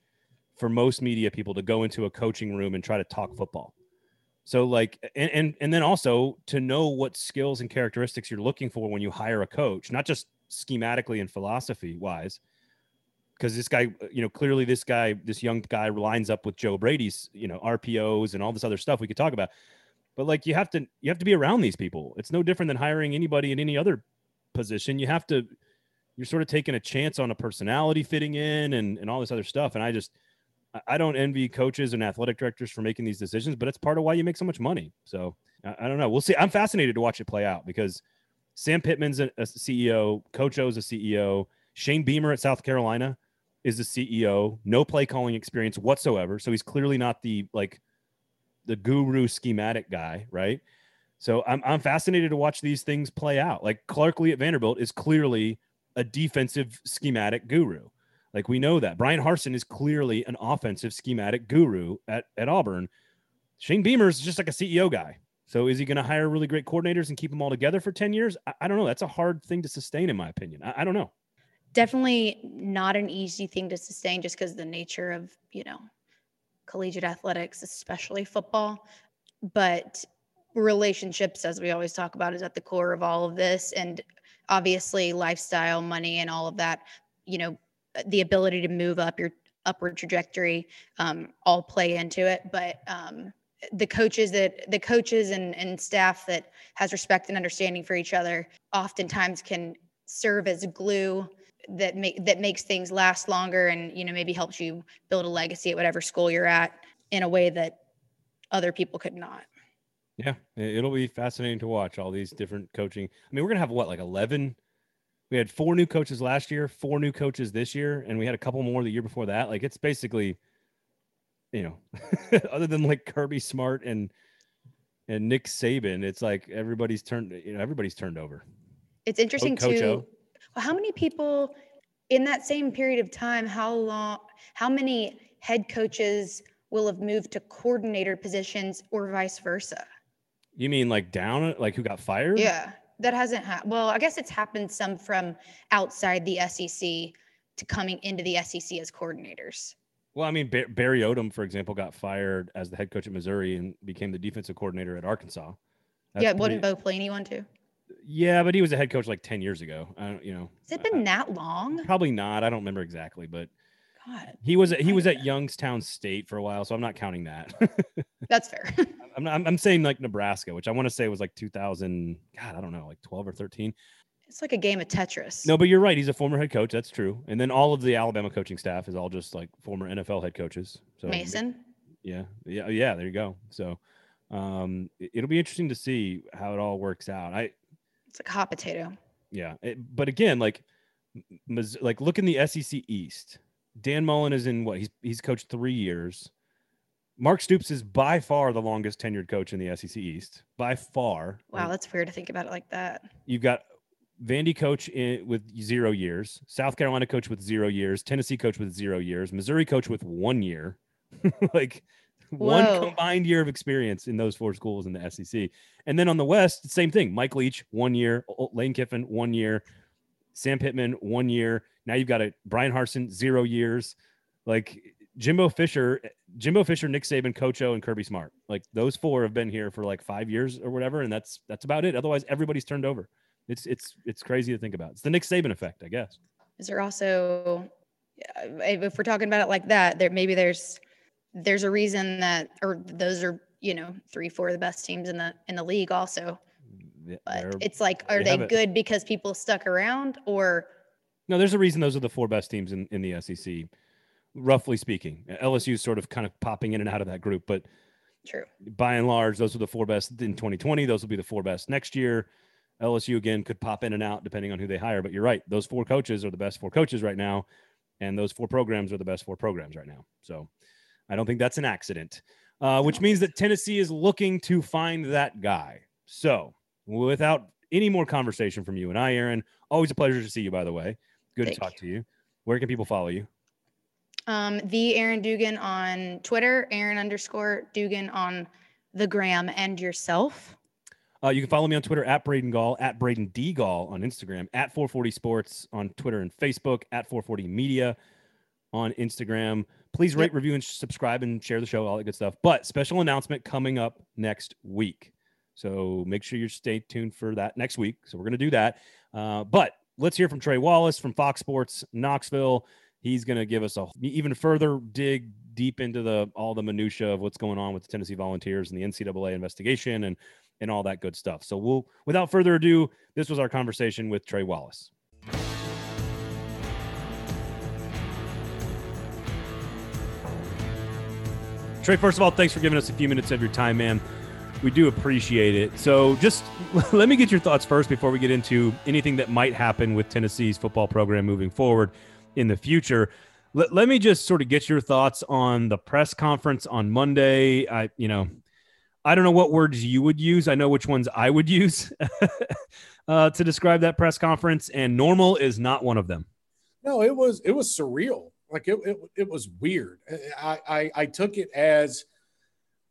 for most media people to go into a coaching room and try to talk football. So like and, and and then also to know what skills and characteristics you're looking for when you hire a coach not just schematically and philosophy wise because this guy you know clearly this guy this young guy lines up with joe brady's you know rpos and all this other stuff we could talk about. But like you have to you have to be around these people. It's no different than hiring anybody in any other position. You have to you're sort of taking a chance on a personality fitting in and, and all this other stuff. And i just i don't envy coaches and athletic directors for making these decisions but it's part of why you make so much money. So i, I don't know. We'll see. I'm fascinated to watch it play out because Sam Pittman's a, a CEO. Coach O's a CEO. Shane Beamer at South Carolina is the CEO. No play calling experience whatsoever. So he's clearly not the like the guru schematic guy, right? So I'm I'm fascinated to watch these things play out. Like Clark Lea at Vanderbilt is clearly a defensive schematic guru. Like we know that. Bryan Harsin is clearly an offensive schematic guru at, at Auburn. Shane Beamer is just like a CEO guy. So is he going to hire really great coordinators and keep them all together for 10 years? I, I don't know. That's a hard thing to sustain, in my opinion. I, I don't know. Definitely not an easy thing to sustain just because the nature of, you know, collegiate athletics, especially football. But relationships, as we always talk about, is at the core of all of this. And obviously, lifestyle, money, and all of that, you know, the ability to move up your upward trajectory um, all play into it. But, um, the coaches that the coaches and, and staff that has respect and understanding for each other oftentimes can serve as glue that make that makes things last longer and you know maybe helps you build a legacy at whatever school you're at in a way that other people could not. Yeah it'll be fascinating to watch all these different coaching. I mean we're gonna have what like 11 we had four new coaches last year four new coaches this year and we had a couple more the year before that. Like it's basically you know, other than like Kirby Smart and and Nick Saban, it's like everybody's turned, you know, everybody's turned over. It's interesting Co- too. Well, how many people in that same period of time, how long, how many head coaches will have moved to coordinator positions or vice versa? You mean like down, like who got fired? Yeah, that hasn't happened. Well, I guess it's happened some from outside the SEC to coming into the SEC as coordinators. Well, I mean, Barry Odom, for example, got fired as the head coach at Missouri and became the defensive coordinator at Arkansas. That's yeah, wasn't Bo Pelini one too? Yeah, but he was a head coach like ten years ago. I don't, you know. Has it been that long? Probably not. I don't remember exactly, but God, he was he was at Youngstown State for a while, so I'm not counting that. That's fair. I'm, I'm I'm saying like Nebraska, which I want to say was like 2000. God, I don't know, like 12 or 13. It's like a game of Tetris. No, but you're right. He's a former head coach. That's true. And then all of the Alabama coaching staff is all just like former NFL head coaches. So Mason. Yeah, yeah, yeah. There you go. So um, it'll be interesting to see how it all works out. I. It's like a hot potato. Yeah, it, but again, like, like look in the SEC East. Dan Mullen is in what he's he's coached three years. Mark Stoops is by far the longest tenured coach in the SEC East, by far. Wow, that's weird to think about it like that. You've got Vandy coach in, with zero years, South Carolina coach with zero years, Tennessee coach with zero years, Missouri coach with one year, like Whoa. one combined year of experience in those four schools in the SEC. And then on the West, same thing. Mike Leach, one year, Lane Kiffin, one year, Sam Pittman, one year. Now you've got a Bryan Harsin, zero years. Like Jimbo Fisher, Jimbo Fisher, Nick Saban, Coach O, and Kirby Smart. Like those four have been here for like five years or whatever, and that's that's about it. Otherwise, everybody's turned over. It's it's it's crazy to think about. It's the Nick Saban effect, I guess. Is there also, if we're talking about it like that, there maybe there's there's a reason that, or those are you know three, four of the best teams in the in the league also. But it's like, are they, they good because people stuck around, or no? There's a reason those are the four best teams in in the SEC, roughly speaking. LSU is sort of kind of popping in and out of that group, but true. By and large, those are the four best in 2020. Those will be the four best next year. LSU again could pop in and out depending on who they hire. But you're right; those four coaches are the best four coaches right now, and those four programs are the best four programs right now. So I don't think that's an accident. Uh, which means that Tennessee is looking to find that guy. So without any more conversation from you and I, Aaron, always a pleasure to see you. By the way, good Thank to talk you. to you. Where can people follow you? Um, the Aaron Dugan on Twitter, Aaron underscore Dugan on the gram, and yourself. Uh, you can follow me on Twitter at Braden Gall, at Braden D Gall on Instagram, at 440 Sports on Twitter and Facebook, at 440 Media on Instagram. Please rate, review, and subscribe and share the show, all that good stuff. But special announcement coming up next week. So make sure you stay tuned for that next week. So we're going to do that. Uh, but let's hear from Trey Wallace from Fox Sports Knoxville. He's going to give us a even further dig deep into the all the minutia of what's going on with the Tennessee Volunteers and the NCAA investigation and and all that good stuff. So we'll, without further ado, this was our conversation with Trey Wallace. Trey, first of all, thanks for giving us a few minutes of your time, man. We do appreciate it. So, just let me get your thoughts first before we get into anything that might happen with Tennessee's football program moving forward in the future. Let, let me just sort of get your thoughts on the press conference on Monday. I, you know, I don't know what words you would use. I know which ones I would use uh, to describe that press conference, and normal is not one of them. No, it was it was surreal. Like it it, it was weird. I, I I took it as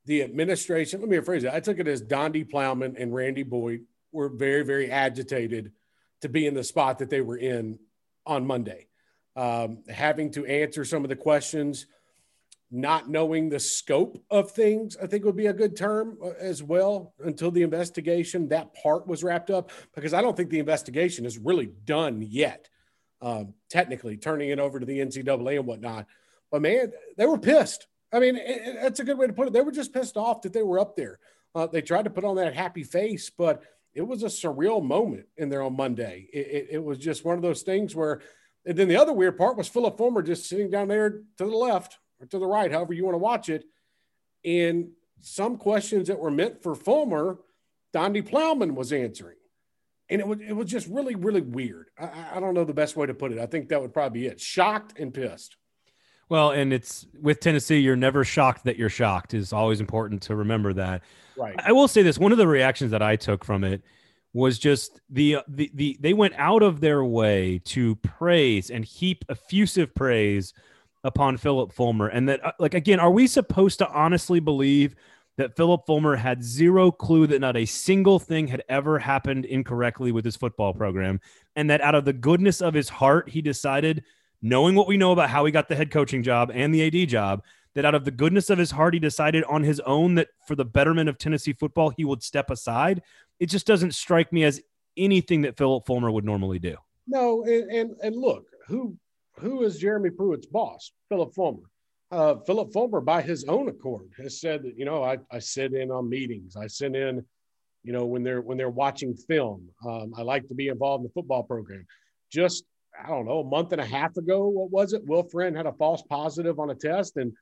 the administration. Let me rephrase it. I took it as Donde Plowman and Randy Boyd were very very agitated to be in the spot that they were in on Monday, um, having to answer some of the questions not knowing the scope of things, I think would be a good term uh, as well until the investigation, that part was wrapped up, because I don't think the investigation is really done yet, um, technically, turning it over to the NCAA and whatnot. But man, they were pissed. I mean, it, that's a good way to put it. They were just pissed off that they were up there. Uh, they tried to put on that happy face, but it was a surreal moment in there on Monday. It, it, it was just one of those things where, and then the other weird part was Phillip Fulmer just sitting down there to the left or to the right, however you want to watch it. And some questions that were meant for Fulmer, Donde Plowman was answering. And it was, it was just really, really weird. I, I don't know the best way to put it. I think that would probably be it. Shocked and pissed. Well, and it's with Tennessee, you're never shocked that you're shocked is always important to remember that. Right. I will say this, one of the reactions that I took from it was just the the the they went out of their way to praise and heap effusive praise upon Phillip Fulmer. And that, uh, like, again, are we supposed to honestly believe that Phillip Fulmer had zero clue that not a single thing had ever happened incorrectly with his football program? And that out of the goodness of his heart, he decided, knowing what we know about how he got the head coaching job and the AD job, that out of the goodness of his heart, he decided on his own that for the betterment of Tennessee football, he would step aside. It just doesn't strike me as anything that Phillip Fulmer would normally do. No, and, and, and look, who who is Jeremy Pruitt's boss? Phillip Fulmer. Uh, Phillip Fulmer, by his own accord, has said that you know I, I sit in on meetings. I sit in, you know, when they're when they're watching film. Um, I like to be involved in the football program. Just I don't know, a month and a half ago, what was it? Will Friend had a false positive on a test, and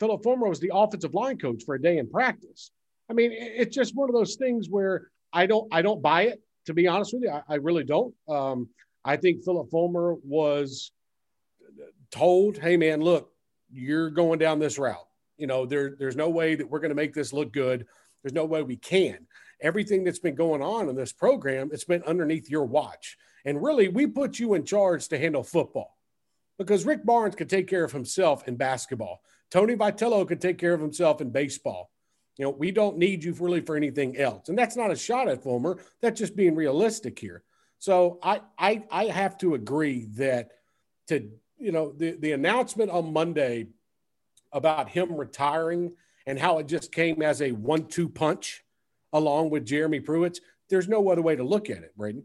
Phillip Fulmer was the offensive line coach for a day in practice. I mean, it's just one of those things where I don't I don't buy it. to be honest with you, I, I really don't. Um, I think Phillip Fulmer was told, "Hey, man, look, you're going down this route. You know, there, there's no way that we're going to make this look good. There's no way we can. Everything that's been going on in this program, it's been underneath your watch. And really, we put you in charge to handle football because Rick Barnes could take care of himself in basketball. Tony Vitello could take care of himself in baseball. You know, we don't need you really for anything else. And that's not a shot at Fulmer. That's just being realistic here. So I I I have to agree that to you know the the announcement on Monday about him retiring and how it just came as a one-two punch along with Jeremy Pruitt. There's no other way to look at it, Braden.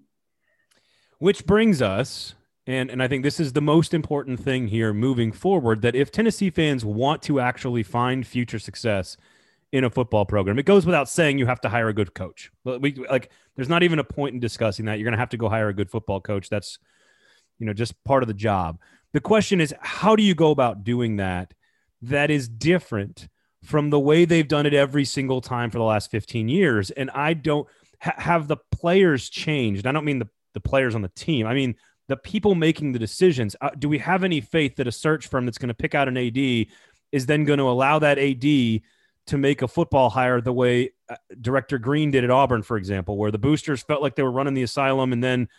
Which brings us and and I think this is the most important thing here moving forward that if Tennessee fans want to actually find future success in a football program, it goes without saying you have to hire a good coach. We like there's not even a point in discussing that. You're going to have to go hire a good football coach. That's you know just part of the job. The question is how do you go about doing that that is different from the way they've done it every single time for the last 15 years and I don't ha- have the players changed. I don't mean the the players on the team. I mean the people making the decisions. Uh, do we have any faith that a search firm that's going to pick out an AD is then going to allow that AD to make a football hire the way uh, Director Greene did at Auburn, for example, where the boosters felt like they were running the asylum and then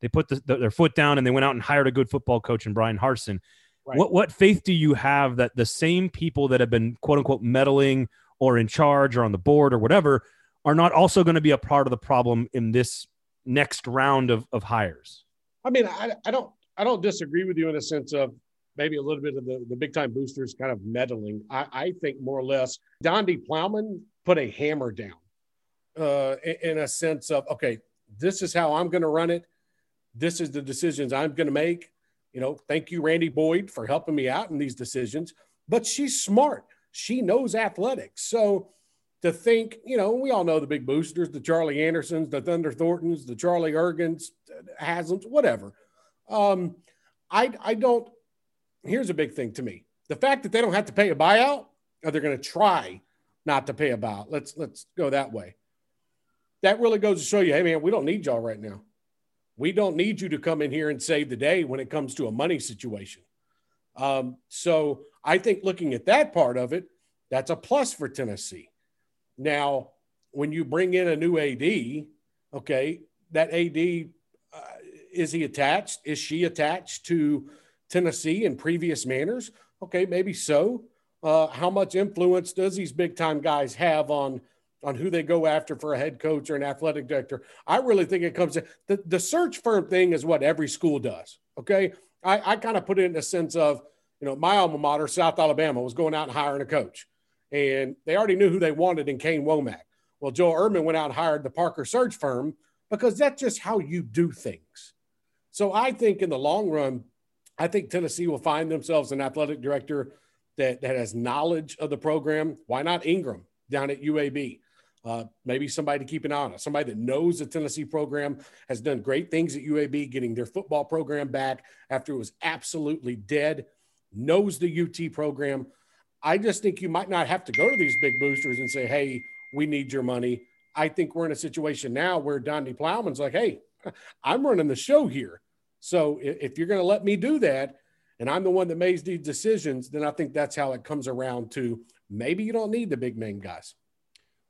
they put the, the, their foot down and they went out and hired a good football coach in Bryan Harsin. Right. What what faith do you have that the same people that have been quote unquote meddling or in charge or on the board or whatever are not also going to be a part of the problem in this next round of, of hires? I mean, I, I don't I don't disagree with you in a sense of maybe a little bit of the, the big time boosters kind of meddling. I, I think more or less Donde Plowman put a hammer down uh, in, in a sense of, okay, this is how I'm going to run it. This is the decisions I'm going to make. You know, thank you, Randy Boyd, for helping me out in these decisions. But she's smart. She knows athletics. So to think, you know, we all know the big boosters, the Charlie Andersons, the Thunder Thorntons, the Charlie Ergens, Haslams, whatever. Um, I I don't. Here's a big thing to me: the fact that they don't have to pay a buyout, or they're going to try not to pay a buyout. Let's let's go that way. That really goes to show you, hey man, we don't need y'all right now. We don't need you to come in here and save the day when it comes to a money situation. Um, so I think looking at that part of it, that's a plus for Tennessee. Now, when you bring in a new AD, okay, that AD uh, is he attached? Is she attached to Tennessee in previous manners? Okay, maybe so. Uh, how much influence does these big time guys have on on who they go after for a head coach or an athletic director? I really think it comes to the, the search firm thing is what every school does. Okay, I, I kind of put it in a sense of you know my alma mater, South Alabama, was going out and hiring a coach and they already knew who they wanted in Kane Wommack. Well, Joel Erdmann went out and hired the Parker search firm because that's just how you do things. So I think in the long run, I think Tennessee will find themselves an athletic director that, that has knowledge of the program. Why not Ingram down at UAB? Uh, maybe somebody to keep an eye on, somebody that knows the Tennessee program has done great things at UAB, getting their football program back after it was absolutely dead, knows the UT program. I just think you might not have to go to these big boosters and say, hey, we need your money. I think we're in a situation now where Donde Plowman's like, hey, I'm running the show here. So if you're going to let me do that, and I'm the one that makes these decisions, then I think that's how it comes around to maybe you don't need the big name guys.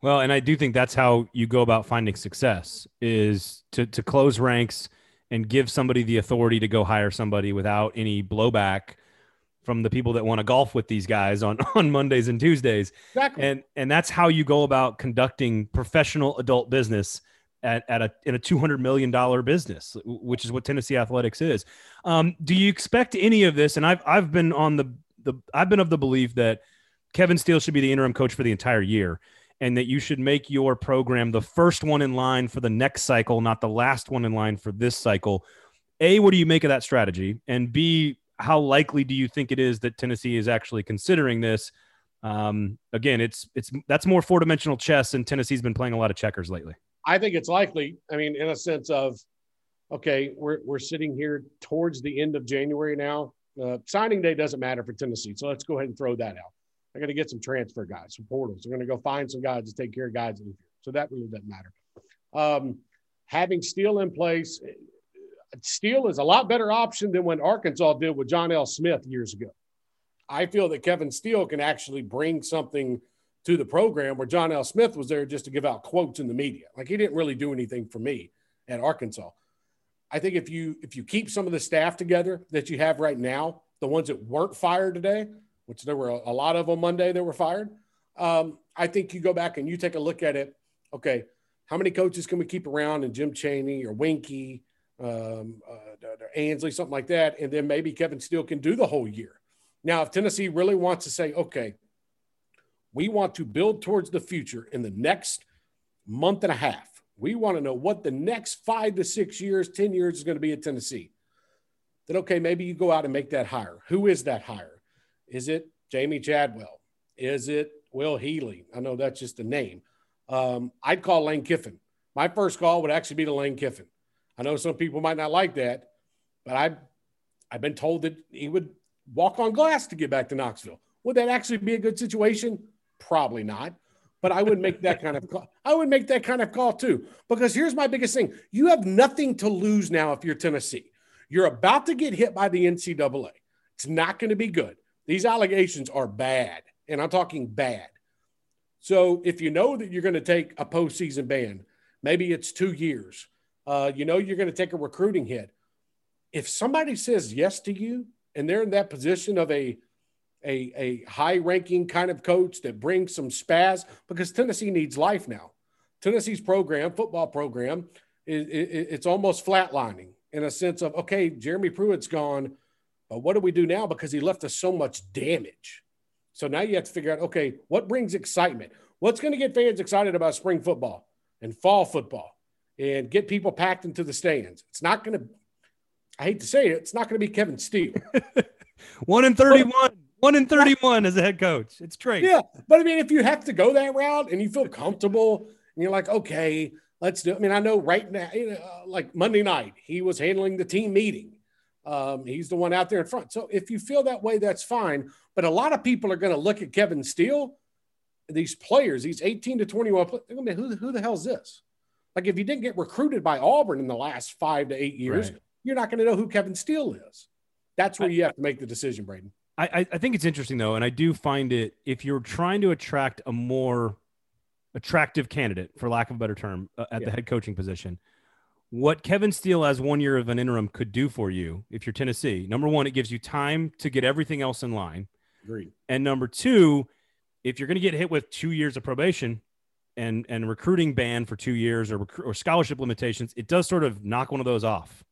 Well, and I do think that's how you go about finding success is to to close ranks and give somebody the authority to go hire somebody without any blowback from the people that want to golf with these guys on on Mondays and Tuesdays. Exactly. And and that's how you go about conducting professional adult business at, at a in a two hundred million dollar business, which is what Tennessee athletics is. Um, do you expect any of this? And I've I've been on the the I've been of the belief that Kevin Steele should be the interim coach for the entire year. And that you should make your program the first one in line for the next cycle, not the last one in line for this cycle. A, what do you make of that strategy? And B, how likely do you think it is that Tennessee is actually considering this? Um, again, it's it's that's more four dimensional chess, and Tennessee's been playing a lot of checkers lately. I think it's likely. I mean, in a sense of, okay, we're we're sitting here towards the end of January now. Uh, signing day doesn't matter for Tennessee, so let's go ahead and throw that out. I'm going to get some transfer guys, some portals. I'm going to go find some guys to take care of guys. So that really doesn't matter. Um, having Steele in place, Steele is a lot better option than when Arkansas did with John L. Smith years ago. I feel that Kevin Steele can actually bring something to the program where John L. Smith was there just to give out quotes in the media. Like he didn't really do anything for me at Arkansas. I think if you if you keep some of the staff together that you have right now, the ones that weren't fired today, which there were a, lot of on Monday that were fired, um, I think you go back and you take a look at it. Okay, how many coaches can we keep around? And Jim Chaney or Winky, um, uh, Ansley, something like that, and then maybe Kevin Steele can do the whole year. Now, if Tennessee really wants to say, okay, we want to build towards the future in the next month and a half. We want to know what the next five to six years, 10 years is going to be at Tennessee. Then, okay, maybe you go out and make that hire. Who is that hire? Is it Jamey Chadwell? Is it Will Healy? I know that's just a name. Um, I'd call Lane Kiffin. My first call would actually be to Lane Kiffin. I know some people might not like that, but I've, I've been told that he would walk on glass to get back to Knoxville. Would that actually be a good situation? Probably not. But I would make that kind of call. I would make that kind of call too. Because here's my biggest thing. You have nothing to lose now if you're Tennessee. You're about to get hit by the NCAA. It's not going to be good. These allegations are bad. And I'm talking bad. So if you know that you're going to take a postseason ban, maybe it's two years. Uh, you know you're going to take a recruiting hit. If somebody says yes to you and they're in that position of a a, a high ranking kind of coach that brings some spaz because Tennessee needs life now. Tennessee's program, football program, is, it's almost flatlining in a sense of okay, Jeremy Pruitt's gone, but what do we do now because he left us so much damage. So now you have to figure out okay, what brings excitement? What's going to get fans excited about spring football and fall football and get people packed into the stands? It's not going to. I hate to say it, it's not going to be Kevin Steele. One in thirty-one. One in 31 as a head coach. It's great. Yeah. But I mean, if you have to go that route and you feel comfortable and you're like, okay, let's do it. I mean, I know right now, you know, uh, like Monday night, he was handling the team meeting. Um, he's the one out there in front. So if you feel that way, that's fine. But a lot of people are going to look at Kevin Steele, these players, these 18 to 21, I mean, who, who the hell is this? Like if you didn't get recruited by Auburn in the last five to eight years, right. you're not going to know who Kevin Steele is. That's where you have to make the decision, Braden. I, I think it's interesting though, and I do find it if you're trying to attract a more attractive candidate, for lack of a better term, uh, at yeah. the head coaching position, what Kevin Steele as one year of an interim could do for you if you're Tennessee. Number one, it gives you time to get everything else in line. Agreed. And number two, if you're going to get hit with two years of probation and and recruiting ban for two years or or scholarship limitations, it does sort of knock one of those off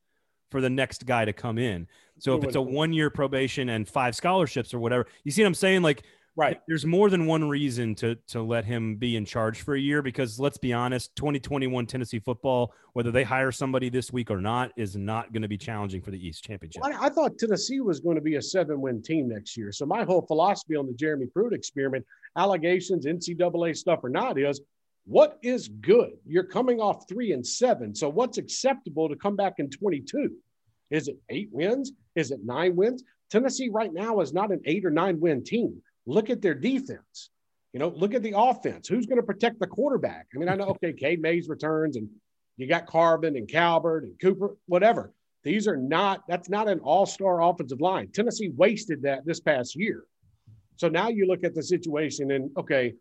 for the next guy to come in. So if it's a one year probation and five scholarships or whatever, you see what I'm saying? Like, right. There's more than one reason to to let him be in charge for a year because let's be honest, 2021 Tennessee football, whether they hire somebody this week or not, is not going to be challenging for the East Championship. I, I thought Tennessee was going to be a seven win team next year. So my whole philosophy on the Jeremy Pruitt experiment, allegations, NCAA stuff or not, is what is good? You're coming off three and seven. So what's acceptable to come back in 22? Is it eight wins? Is it nine wins? Tennessee right now is not an eight or nine win team. Look at their defense. You know, look at the offense. Who's going to protect the quarterback? I mean, I know, okay, Cade Mays returns and you got Carvin and Calbert and Cooper, whatever. These are not, that's not an all star offensive line. Tennessee wasted that this past year. So now you look at the situation and, okay,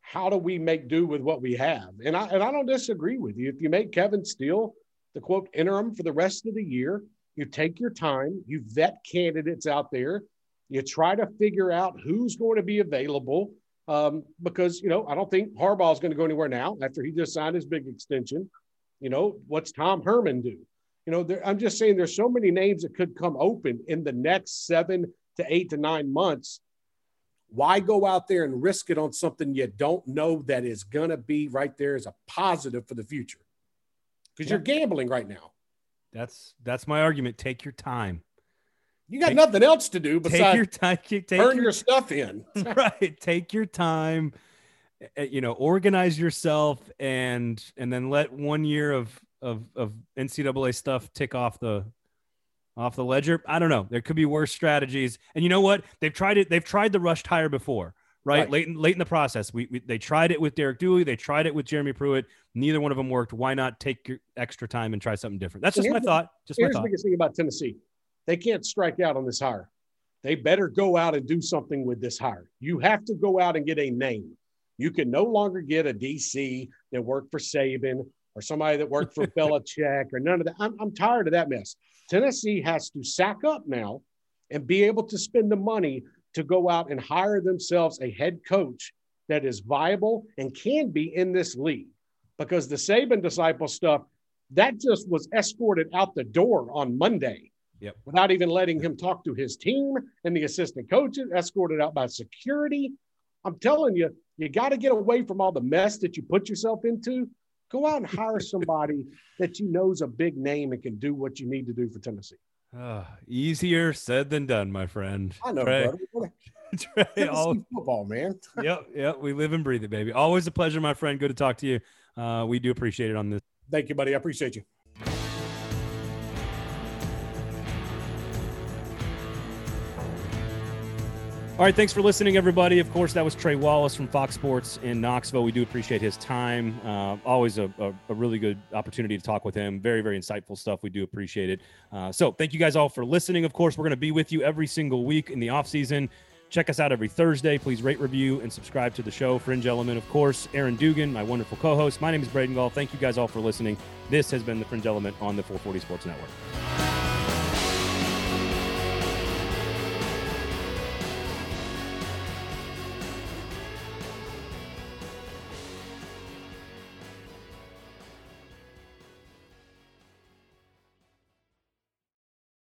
how do we make do with what we have? And I, and I don't disagree with you. If you make Kevin Steele the quote interim for the rest of the year, you take your time, you vet candidates out there, you try to figure out who's going to be available. Um, because you know, I don't think Harbaugh is going to go anywhere now after he just signed his big extension. You know, what's Tom Herman do? You know, there, I'm just saying there's so many names that could come open in the next seven to eight to nine months. Why go out there and risk it on something you don't know that is going to be right there as a positive for the future? Because yeah. you're gambling right now. That's that's my argument. Take your time. You got take, nothing else to do besides take your time. Take turn your, your stuff in. right. Take your time. Eh, eh, you know, organize yourself and and then let one year of of of NCAA stuff tick off the off the ledger. I don't know. There could be worse strategies. And you know what? They've tried it. They've tried the rushed hire before. right? right. Late in, late in the process, we, we, they tried it with Derek Dooley, they tried it with Jeremy Pruitt. Neither one of them worked. Why not take your extra time and try something different? That's just my thought. Just here's my thought. the biggest thing about Tennessee: they can't strike out on this hire. They better go out and do something with this hire. You have to go out and get a name. You can no longer get a DC that worked for Saban or somebody that worked for Belichick or none of that. I'm, I'm tired of that mess. Tennessee has to sack up now and be able to spend the money to go out and hire themselves a head coach that is viable and can be in this league. Because the Saban disciple stuff, that just was escorted out the door on Monday. Yep. Without even letting him talk to his team and the assistant coaches, escorted out by security. I'm telling you, you got to get away from all the mess that you put yourself into. Go out and hire somebody that you know is a big name and can do what you need to do for Tennessee. Uh, easier said than done, my friend. I know, Trey. brother. Trey, all, football, man. yep, yep. We live and breathe it, baby. Always a pleasure, my friend. Good to talk to you. Uh, we do appreciate it on this. Thank you, buddy. I appreciate you. All right, thanks for listening, everybody. Of course, that was Trey Wallace from Fox Sports in Knoxville. We do appreciate his time. Uh, always a, a, a, really good opportunity to talk with him. Very, very insightful stuff. We do appreciate it. Uh, so, thank you guys all for listening. Of course, we're going to be with you every single week in the off season. Check us out every Thursday. Please rate, review, and subscribe to the show. Fringe Element, of course. Aaron Dugan, my wonderful co-host. My name is Braden Gall. Thank you guys all for listening. This has been the Fringe Element on the 440 Sports Network.